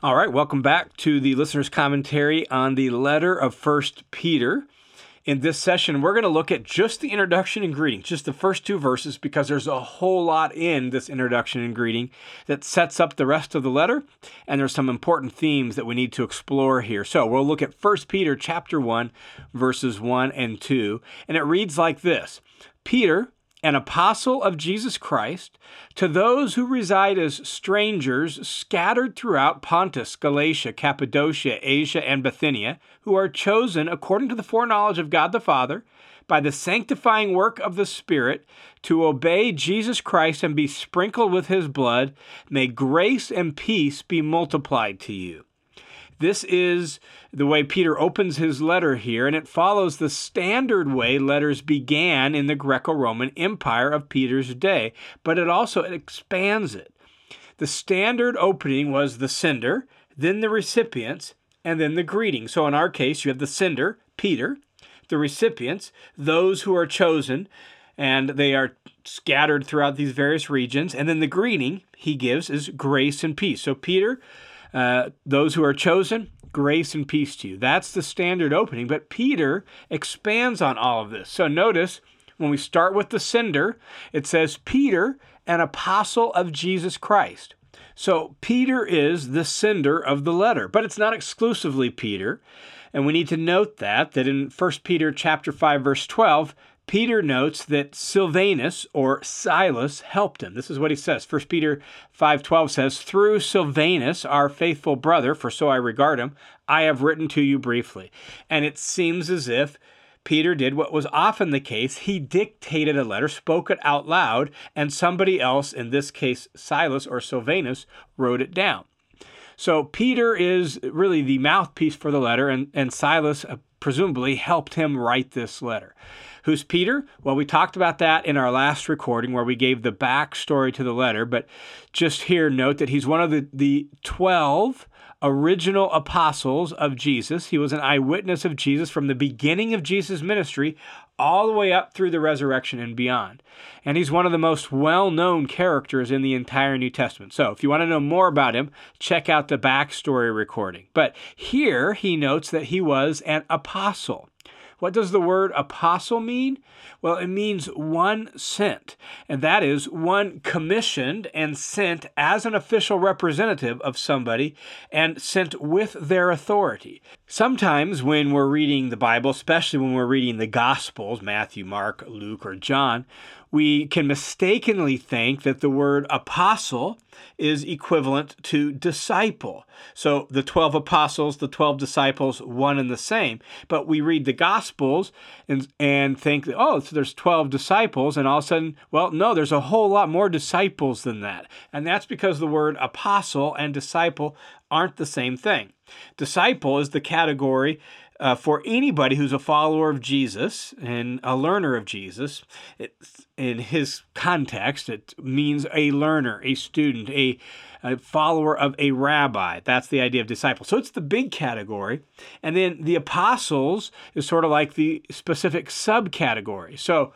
All right, welcome back to the listener's commentary on the letter of First Peter. In this session, we're going to look at just the introduction and greeting, just the first two verses, because there's a whole lot in this introduction and greeting that sets up the rest of the letter, and there's some important themes that we need to explore here. So we'll look at 1 Peter chapter 1, verses 1 and 2, and it reads like this Peter, an apostle of Jesus Christ, to those who reside as strangers scattered throughout Pontus, Galatia, Cappadocia, Asia, and Bithynia, who are chosen according to the foreknowledge of God the Father, by the sanctifying work of the Spirit, to obey Jesus Christ and be sprinkled with his blood, may grace and peace be multiplied to you. This is the way Peter opens his letter here, and it follows the standard way letters began in the Greco Roman Empire of Peter's day, but it also expands it. The standard opening was the sender, then the recipients, and then the greeting. So in our case, you have the sender, Peter, the recipients, those who are chosen, and they are scattered throughout these various regions, and then the greeting he gives is grace and peace. So Peter uh, those who are chosen, grace and peace to you. That's the standard opening. But Peter expands on all of this. So notice when we start with the sender, it says, Peter, an apostle of Jesus Christ. So Peter is the sender of the letter, but it's not exclusively Peter. And we need to note that that in 1 Peter chapter 5 verse 12, Peter notes that Silvanus or Silas helped him. This is what he says. 1 Peter 5:12 says, "Through Silvanus, our faithful brother, for so I regard him, I have written to you briefly." And it seems as if Peter did what was often the case. He dictated a letter, spoke it out loud, and somebody else, in this case Silas or Silvanus, wrote it down. So Peter is really the mouthpiece for the letter, and, and Silas presumably helped him write this letter. Who's Peter? Well, we talked about that in our last recording where we gave the backstory to the letter, but just here note that he's one of the, the 12 original apostles of Jesus. He was an eyewitness of Jesus from the beginning of Jesus' ministry all the way up through the resurrection and beyond. And he's one of the most well known characters in the entire New Testament. So if you want to know more about him, check out the backstory recording. But here he notes that he was an apostle. What does the word apostle mean? Well, it means one sent, and that is one commissioned and sent as an official representative of somebody and sent with their authority. Sometimes when we're reading the Bible, especially when we're reading the Gospels, Matthew, Mark, Luke, or John, we can mistakenly think that the word apostle is equivalent to disciple. So the 12 apostles, the 12 disciples, one and the same. But we read the Gospels and, and think, oh, so there's 12 disciples. And all of a sudden, well, no, there's a whole lot more disciples than that. And that's because the word apostle and disciple aren't the same thing. Disciple is the category uh, for anybody who's a follower of Jesus and a learner of Jesus, it, in his context, it means a learner, a student, a, a, follower of a rabbi. That's the idea of disciple. So it's the big category. And then the apostles is sort of like the specific subcategory. So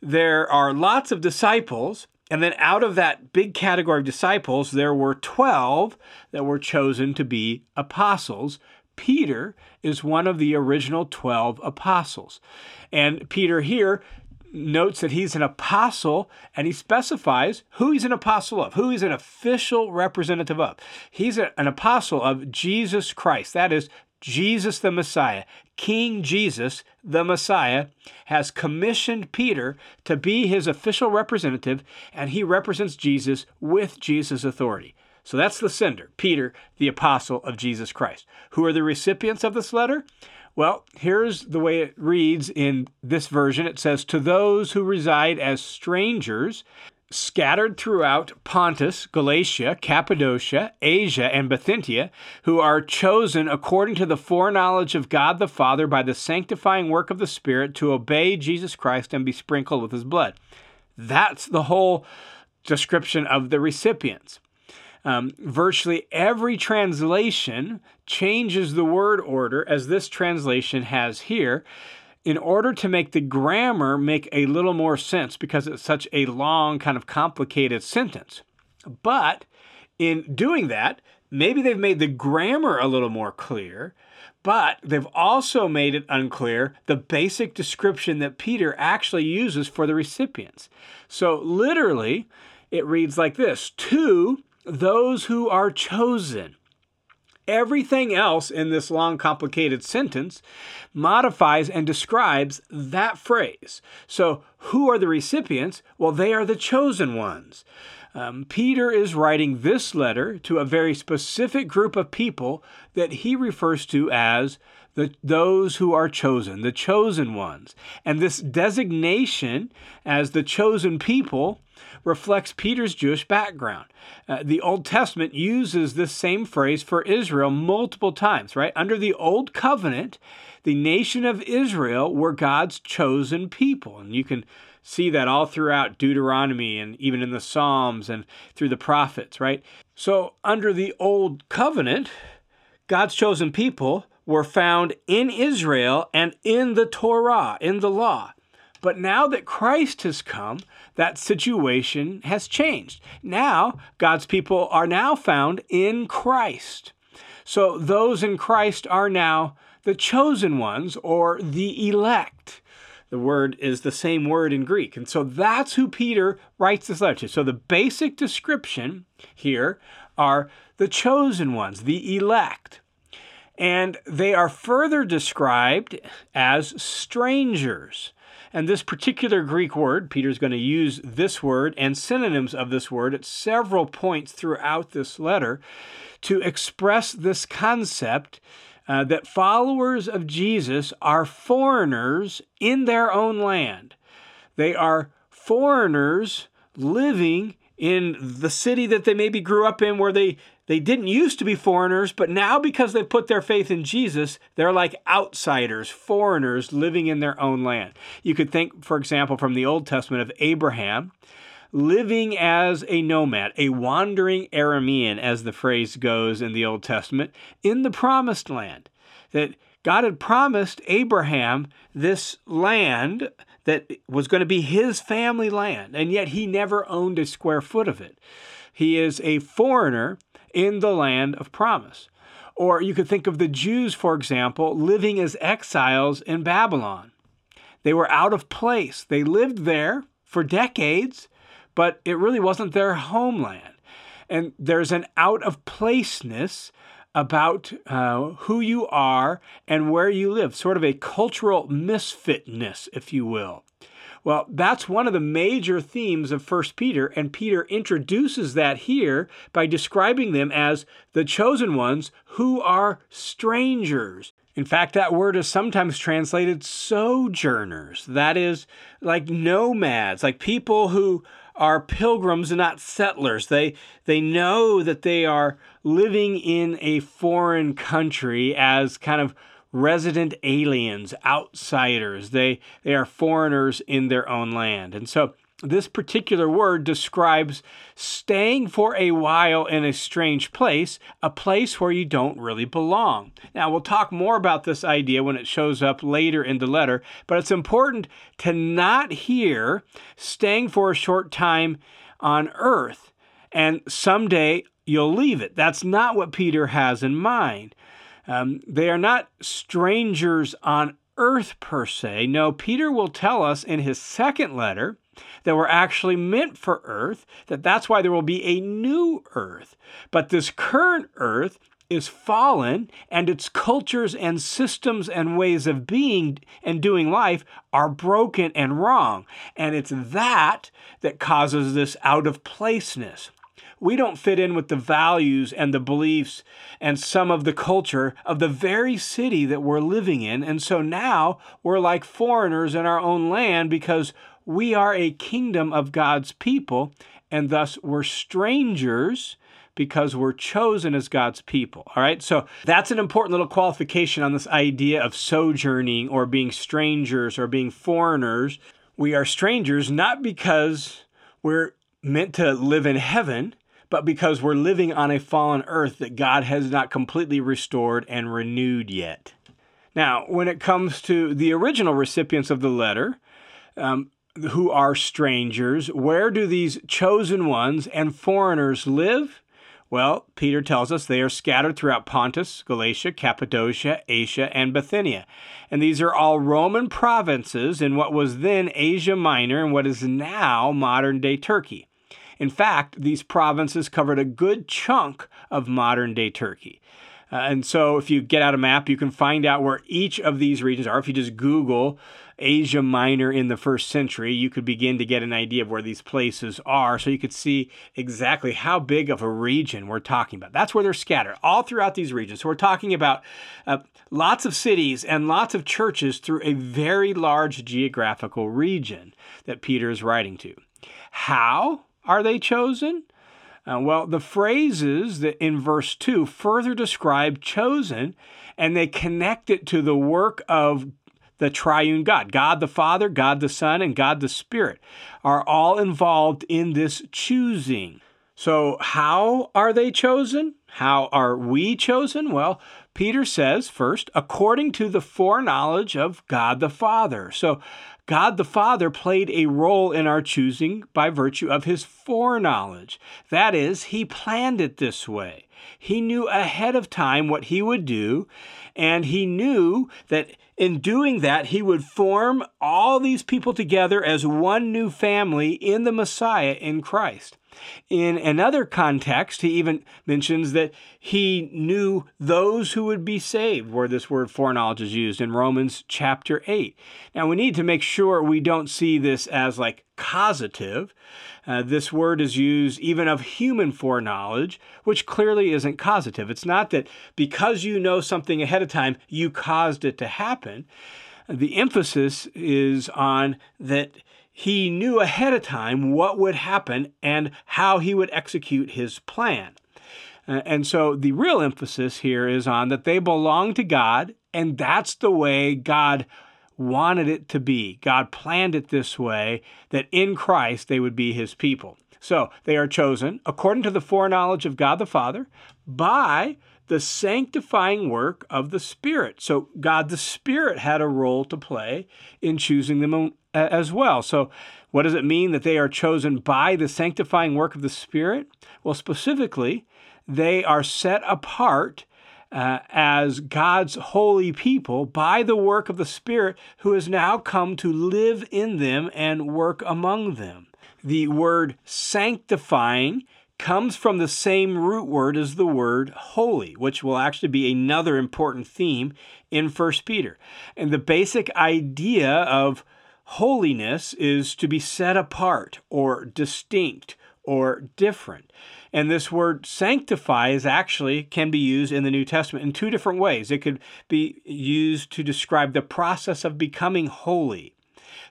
there are lots of disciples. And then out of that big category of disciples, there were 12 that were chosen to be apostles Peter is one of the original 12 apostles. And Peter here notes that he's an apostle and he specifies who he's an apostle of, who he's an official representative of. He's a, an apostle of Jesus Christ. That is, Jesus the Messiah. King Jesus, the Messiah, has commissioned Peter to be his official representative, and he represents Jesus with Jesus' authority. So that's the sender, Peter, the apostle of Jesus Christ. Who are the recipients of this letter? Well, here's the way it reads in this version. It says, To those who reside as strangers, scattered throughout Pontus, Galatia, Cappadocia, Asia, and Bithynia, who are chosen according to the foreknowledge of God the Father by the sanctifying work of the Spirit to obey Jesus Christ and be sprinkled with his blood. That's the whole description of the recipients. Um, virtually every translation changes the word order, as this translation has here, in order to make the grammar make a little more sense because it's such a long, kind of complicated sentence. But in doing that, maybe they've made the grammar a little more clear, but they've also made it unclear the basic description that Peter actually uses for the recipients. So, literally, it reads like this To those who are chosen. Everything else in this long, complicated sentence modifies and describes that phrase. So, who are the recipients? Well, they are the chosen ones. Um, Peter is writing this letter to a very specific group of people that he refers to as the, those who are chosen, the chosen ones. And this designation as the chosen people reflects Peter's Jewish background. Uh, the Old Testament uses this same phrase for Israel multiple times, right? Under the Old Covenant, the nation of Israel were God's chosen people. And you can see that all throughout Deuteronomy and even in the Psalms and through the prophets, right? So, under the Old Covenant, God's chosen people were found in Israel and in the Torah, in the law. But now that Christ has come, that situation has changed. Now, God's people are now found in Christ. So those in Christ are now the chosen ones or the elect. The word is the same word in Greek. And so that's who Peter writes this letter to. So the basic description here are the chosen ones, the elect. And they are further described as strangers. And this particular Greek word, Peter's going to use this word and synonyms of this word at several points throughout this letter to express this concept uh, that followers of Jesus are foreigners in their own land. They are foreigners living in the city that they maybe grew up in where they they didn't used to be foreigners, but now because they put their faith in Jesus, they're like outsiders, foreigners living in their own land. You could think, for example, from the Old Testament of Abraham living as a nomad, a wandering Aramean, as the phrase goes in the Old Testament, in the promised land. That God had promised Abraham this land that was going to be his family land, and yet he never owned a square foot of it. He is a foreigner in the land of promise. Or you could think of the Jews, for example, living as exiles in Babylon. They were out of place. They lived there for decades, but it really wasn't their homeland. And there's an out of placeness about uh, who you are and where you live, sort of a cultural misfitness, if you will. Well, that's one of the major themes of 1 Peter, and Peter introduces that here by describing them as the chosen ones who are strangers. In fact, that word is sometimes translated sojourners. That is like nomads, like people who are pilgrims and not settlers. They they know that they are living in a foreign country as kind of resident aliens, outsiders. They, they are foreigners in their own land. And so this particular word describes staying for a while in a strange place, a place where you don't really belong. Now, we'll talk more about this idea when it shows up later in the letter, but it's important to not hear staying for a short time on earth and someday you'll leave it. That's not what Peter has in mind. Um, they are not strangers on earth per se. No, Peter will tell us in his second letter that we're actually meant for earth, that that's why there will be a new earth. But this current earth is fallen and its cultures and systems and ways of being and doing life are broken and wrong. And it's that that causes this out of placeness we don't fit in with the values and the beliefs and some of the culture of the very city that we're living in. And so now we're like foreigners in our own land because we are a kingdom of God's people, and thus we're strangers because we're chosen as God's people. All right, so that's an important little qualification on this idea of sojourning or being strangers or being foreigners. We are strangers not because we're meant to live in heaven, but because we're living on a fallen earth that God has not completely restored and renewed yet. Now, when it comes to the original recipients of the letter, um, who are strangers, where do these chosen ones and foreigners live? Well, Peter tells us they are scattered throughout Pontus, Galatia, Cappadocia, Asia, and Bithynia. And these are all Roman provinces in what was then Asia Minor and what is now modern day Turkey. In fact, these provinces covered a good chunk of modern day Turkey. Uh, and so, if you get out a map, you can find out where each of these regions are. If you just Google Asia Minor in the first century, you could begin to get an idea of where these places are. So, you could see exactly how big of a region we're talking about. That's where they're scattered all throughout these regions. So, we're talking about uh, lots of cities and lots of churches through a very large geographical region that Peter is writing to. How are they chosen? Uh, well, the phrases that in verse 2 further describe chosen and they connect it to the work of the triune God. God the Father, God the Son, and God the Spirit are all involved in this choosing. So, how are they chosen? How are we chosen? Well, Peter says first, according to the foreknowledge of God the Father. So, God the Father played a role in our choosing by virtue of his foreknowledge. That is, he planned it this way. He knew ahead of time what he would do, and he knew that in doing that, he would form all these people together as one new family in the Messiah in Christ. In another context, he even mentions that he knew those who would be saved, where this word foreknowledge is used in Romans chapter 8. Now, we need to make sure we don't see this as like causative. Uh, this word is used even of human foreknowledge, which clearly isn't causative. It's not that because you know something ahead of time, you caused it to happen. The emphasis is on that he knew ahead of time what would happen and how he would execute his plan. Uh, and so the real emphasis here is on that they belong to God, and that's the way God wanted it to be. God planned it this way that in Christ they would be his people. So they are chosen according to the foreknowledge of God the Father by the sanctifying work of the Spirit. So God the Spirit had a role to play in choosing them as well. So, what does it mean that they are chosen by the sanctifying work of the Spirit? Well, specifically, they are set apart uh, as God's holy people by the work of the Spirit who has now come to live in them and work among them. The word sanctifying comes from the same root word as the word holy, which will actually be another important theme in 1 Peter. And the basic idea of Holiness is to be set apart or distinct or different. And this word sanctify is actually can be used in the New Testament in two different ways. It could be used to describe the process of becoming holy,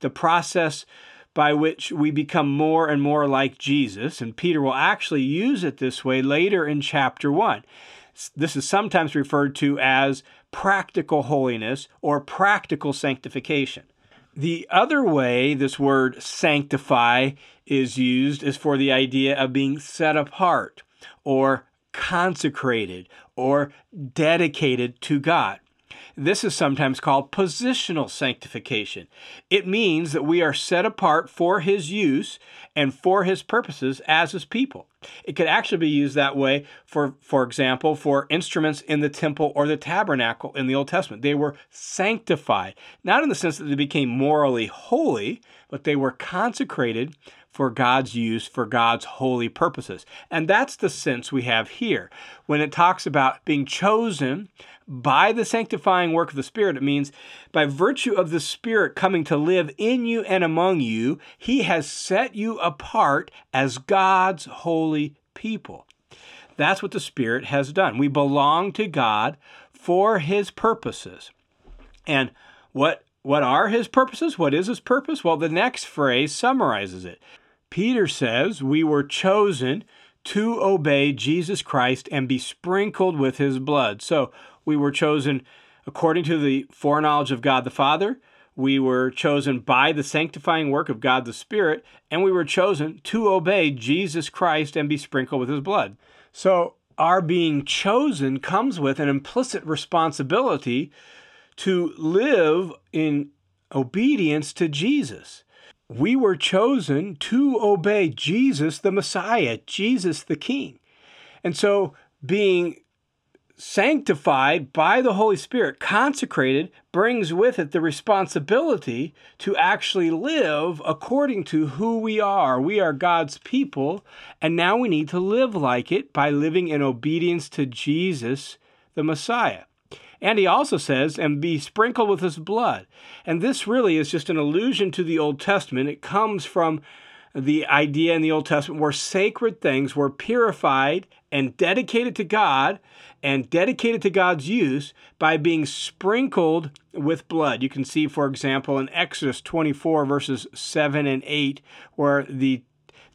the process by which we become more and more like Jesus. And Peter will actually use it this way later in chapter 1. This is sometimes referred to as practical holiness or practical sanctification. The other way this word sanctify is used is for the idea of being set apart or consecrated or dedicated to God. This is sometimes called positional sanctification. It means that we are set apart for His use and for His purposes as His people. It could actually be used that way for, for example, for instruments in the temple or the tabernacle in the Old Testament. They were sanctified, not in the sense that they became morally holy, but they were consecrated for God's use for God's holy purposes. And that's the sense we have here. When it talks about being chosen by the sanctifying work of the Spirit, it means by virtue of the Spirit coming to live in you and among you, He has set you apart as God's holy people. That's what the Spirit has done. We belong to God for His purposes. And what what are his purposes? What is his purpose? Well, the next phrase summarizes it. Peter says, We were chosen to obey Jesus Christ and be sprinkled with his blood. So we were chosen according to the foreknowledge of God the Father. We were chosen by the sanctifying work of God the Spirit, and we were chosen to obey Jesus Christ and be sprinkled with his blood. So, our being chosen comes with an implicit responsibility to live in obedience to Jesus. We were chosen to obey Jesus the Messiah, Jesus the King. And so being sanctified by the Holy Spirit, consecrated, brings with it the responsibility to actually live according to who we are. We are God's people, and now we need to live like it by living in obedience to Jesus, the Messiah. And he also says, and be sprinkled with his blood. And this really is just an allusion to the Old Testament. It comes from the idea in the Old Testament where sacred things were purified and dedicated to God and dedicated to God's use by being sprinkled with blood. You can see, for example, in Exodus 24, verses 7 and 8, where the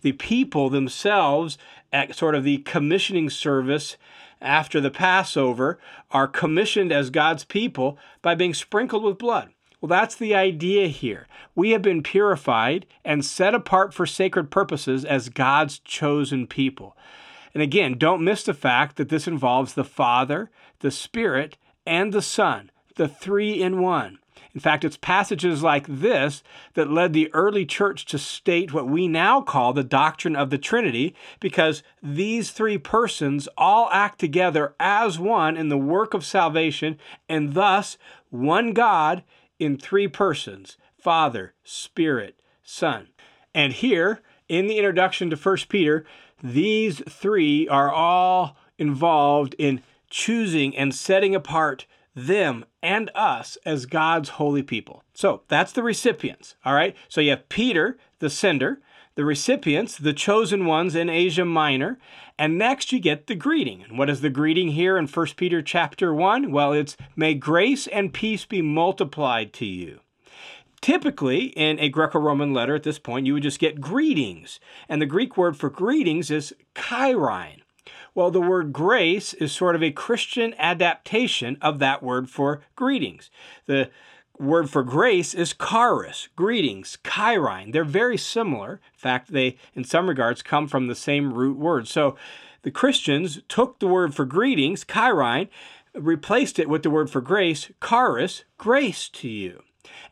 the people themselves, at sort of the commissioning service after the Passover, are commissioned as God's people by being sprinkled with blood. Well, that's the idea here. We have been purified and set apart for sacred purposes as God's chosen people. And again, don't miss the fact that this involves the Father, the Spirit, and the Son, the three in one. In fact, it's passages like this that led the early church to state what we now call the doctrine of the Trinity, because these three persons all act together as one in the work of salvation, and thus one God in three persons Father, Spirit, Son. And here, in the introduction to 1 Peter, these three are all involved in choosing and setting apart them and us as God's holy people. So that's the recipients, all right? So you have Peter, the sender, the recipients, the chosen ones in Asia Minor, and next you get the greeting. And what is the greeting here in 1 Peter chapter 1? Well, it's may grace and peace be multiplied to you. Typically, in a Greco Roman letter at this point, you would just get greetings. And the Greek word for greetings is chairein. Well, the word grace is sort of a Christian adaptation of that word for greetings. The word for grace is charis, greetings, chairein. They're very similar. In fact, they, in some regards, come from the same root word. So the Christians took the word for greetings, chairein, replaced it with the word for grace, charis, grace to you.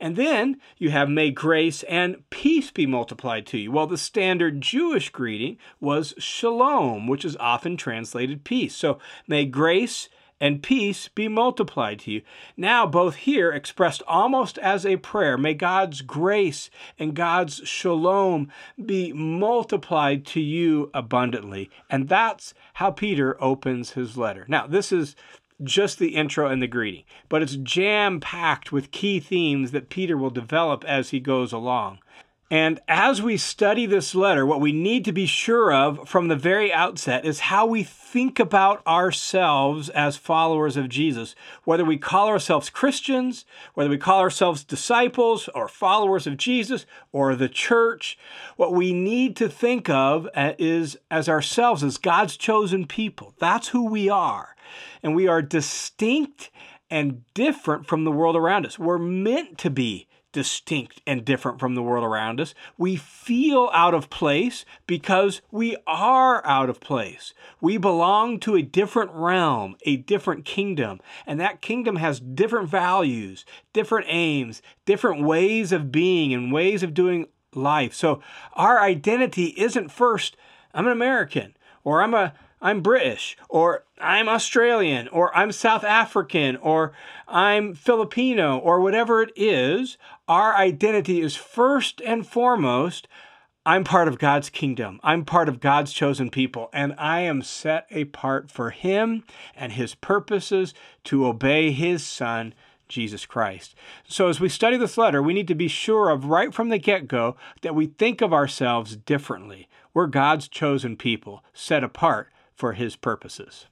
And then you have, may grace and peace be multiplied to you. Well, the standard Jewish greeting was shalom, which is often translated peace. So may grace and peace be multiplied to you. Now, both here expressed almost as a prayer, may God's grace and God's shalom be multiplied to you abundantly. And that's how Peter opens his letter. Now, this is just the intro and the greeting, but it's jam packed with key themes that Peter will develop as he goes along. And as we study this letter, what we need to be sure of from the very outset is how we think about ourselves as followers of Jesus. Whether we call ourselves Christians, whether we call ourselves disciples or followers of Jesus or the church, what we need to think of uh, is as ourselves as God's chosen people. That's who we are. And we are distinct and different from the world around us. We're meant to be distinct and different from the world around us. We feel out of place because we are out of place. We belong to a different realm, a different kingdom, and that kingdom has different values, different aims, different ways of being, and ways of doing life. So our identity isn't first, I'm an American or I'm a I'm British, or I'm Australian, or I'm South African, or I'm Filipino, or whatever it is, our identity is first and foremost I'm part of God's kingdom. I'm part of God's chosen people, and I am set apart for Him and His purposes to obey His Son, Jesus Christ. So, as we study this letter, we need to be sure of right from the get go that we think of ourselves differently. We're God's chosen people, set apart for his purposes.